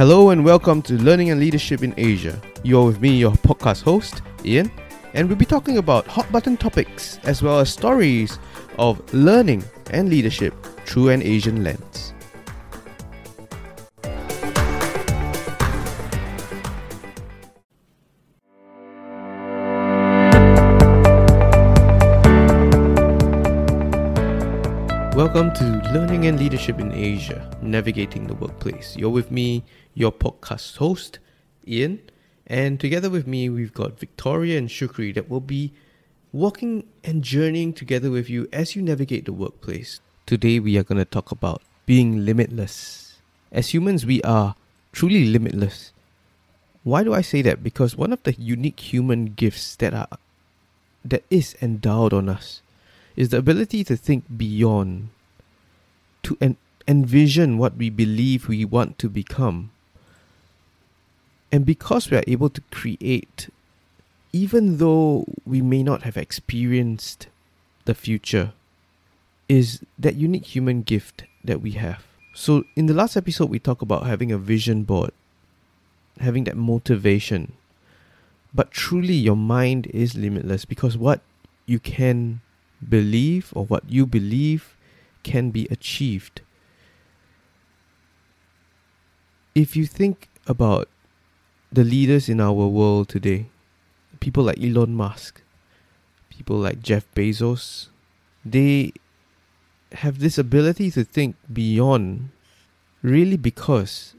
Hello and welcome to Learning and Leadership in Asia. You're with me, your podcast host, Ian, and we'll be talking about hot button topics as well as stories of learning and leadership through an Asian lens. Welcome to Learning and Leadership in Asia, Navigating the Workplace. You're with me, your podcast host, Ian, and together with me, we've got Victoria and Shukri that will be walking and journeying together with you as you navigate the workplace. Today, we are going to talk about being limitless. As humans, we are truly limitless. Why do I say that? Because one of the unique human gifts that are that is endowed on us is the ability to think beyond, to en- envision what we believe we want to become. And because we are able to create, even though we may not have experienced the future, is that unique human gift that we have. So, in the last episode, we talked about having a vision board, having that motivation. But truly, your mind is limitless because what you can believe or what you believe can be achieved. If you think about the leaders in our world today, people like Elon Musk, people like Jeff Bezos, they have this ability to think beyond really because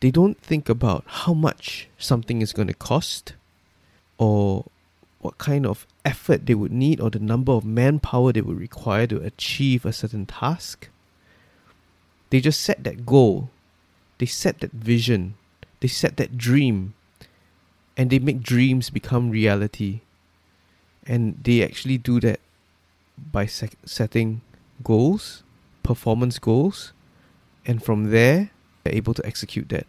they don't think about how much something is going to cost or what kind of effort they would need or the number of manpower they would require to achieve a certain task. They just set that goal, they set that vision, they set that dream, and they make dreams become reality. And they actually do that by setting goals, performance goals, and from there, they're able to execute that.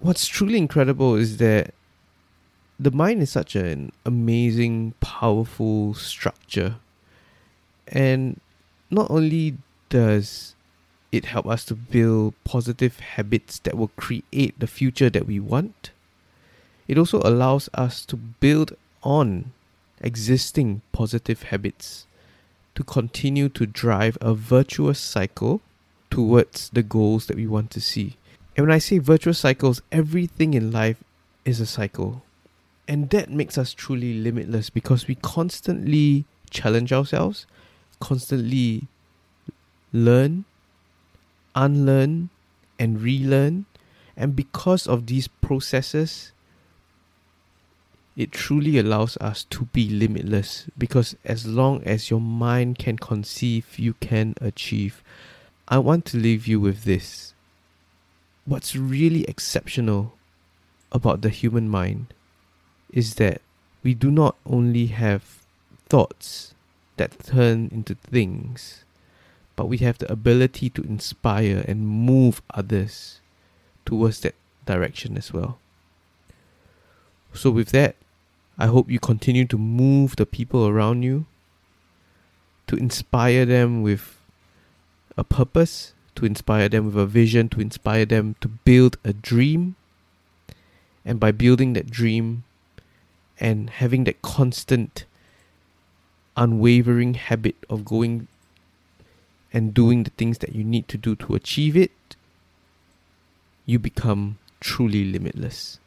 What's truly incredible is that the mind is such an amazing, powerful structure. And not only does it help us to build positive habits that will create the future that we want, it also allows us to build on existing positive habits to continue to drive a virtuous cycle towards the goals that we want to see. And when I say virtuous cycles, everything in life is a cycle. And that makes us truly limitless because we constantly challenge ourselves, constantly learn, unlearn, and relearn. And because of these processes, it truly allows us to be limitless because as long as your mind can conceive, you can achieve. I want to leave you with this. What's really exceptional about the human mind is that we do not only have thoughts that turn into things, but we have the ability to inspire and move others towards that direction as well. So, with that, I hope you continue to move the people around you, to inspire them with a purpose, to inspire them with a vision, to inspire them to build a dream. And by building that dream, and having that constant unwavering habit of going and doing the things that you need to do to achieve it, you become truly limitless.